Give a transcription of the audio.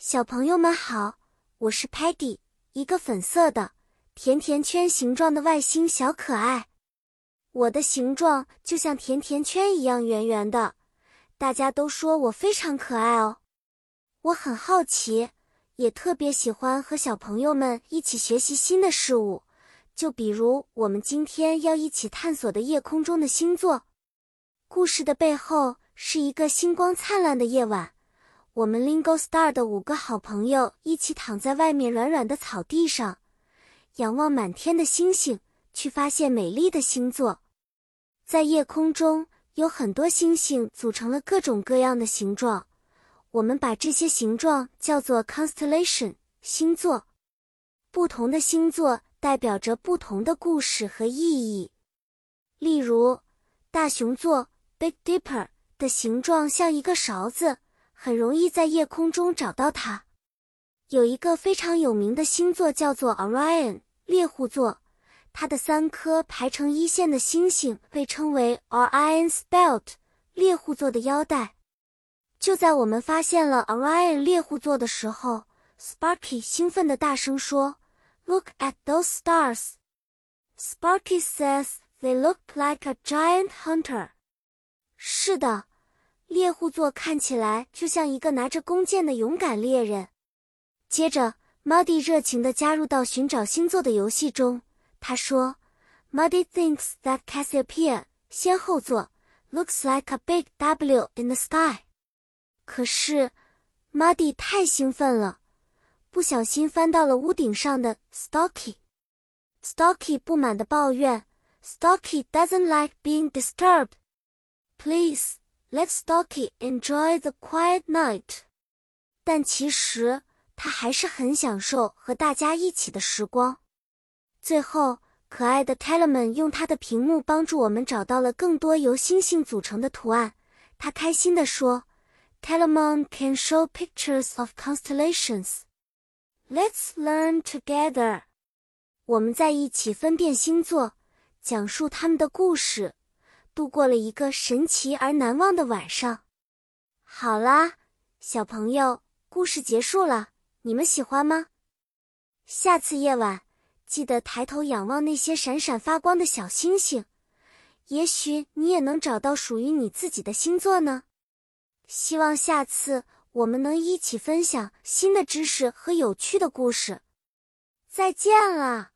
小朋友们好，我是 Patty，一个粉色的甜甜圈形状的外星小可爱。我的形状就像甜甜圈一样圆圆的，大家都说我非常可爱哦。我很好奇，也特别喜欢和小朋友们一起学习新的事物，就比如我们今天要一起探索的夜空中的星座。故事的背后是一个星光灿烂的夜晚。我们 Lingo Star 的五个好朋友一起躺在外面软软的草地上，仰望满天的星星，去发现美丽的星座。在夜空中有很多星星组成了各种各样的形状，我们把这些形状叫做 constellation 星座。不同的星座代表着不同的故事和意义。例如，大熊座 Big Dipper 的形状像一个勺子。很容易在夜空中找到它。有一个非常有名的星座叫做 Orion 猎户座，它的三颗排成一线的星星被称为 Orion's Belt 猎户座的腰带。就在我们发现了 Orion 猎户座的时候，Sparky 兴奋地大声说：“Look at those stars! Sparky says they look like a giant hunter。”是的。猎户座看起来就像一个拿着弓箭的勇敢猎人。接着，Muddy 热情地加入到寻找星座的游戏中。他说：“Muddy thinks that Cassiopeia 先后座 looks like a big W in the sky。”可是，Muddy 太兴奋了，不小心翻到了屋顶上的 Stocky。Stocky 不满地抱怨：“Stocky doesn't like being disturbed. Please。” Let Stocky enjoy the quiet night。但其实他还是很享受和大家一起的时光。最后，可爱的 Telemon 用他的屏幕帮助我们找到了更多由星星组成的图案。他开心地说：“Telemon can show pictures of constellations. Let's learn together。”我们在一起分辨星座，讲述他们的故事。度过了一个神奇而难忘的晚上。好啦，小朋友，故事结束了，你们喜欢吗？下次夜晚记得抬头仰望那些闪闪发光的小星星，也许你也能找到属于你自己的星座呢。希望下次我们能一起分享新的知识和有趣的故事。再见了。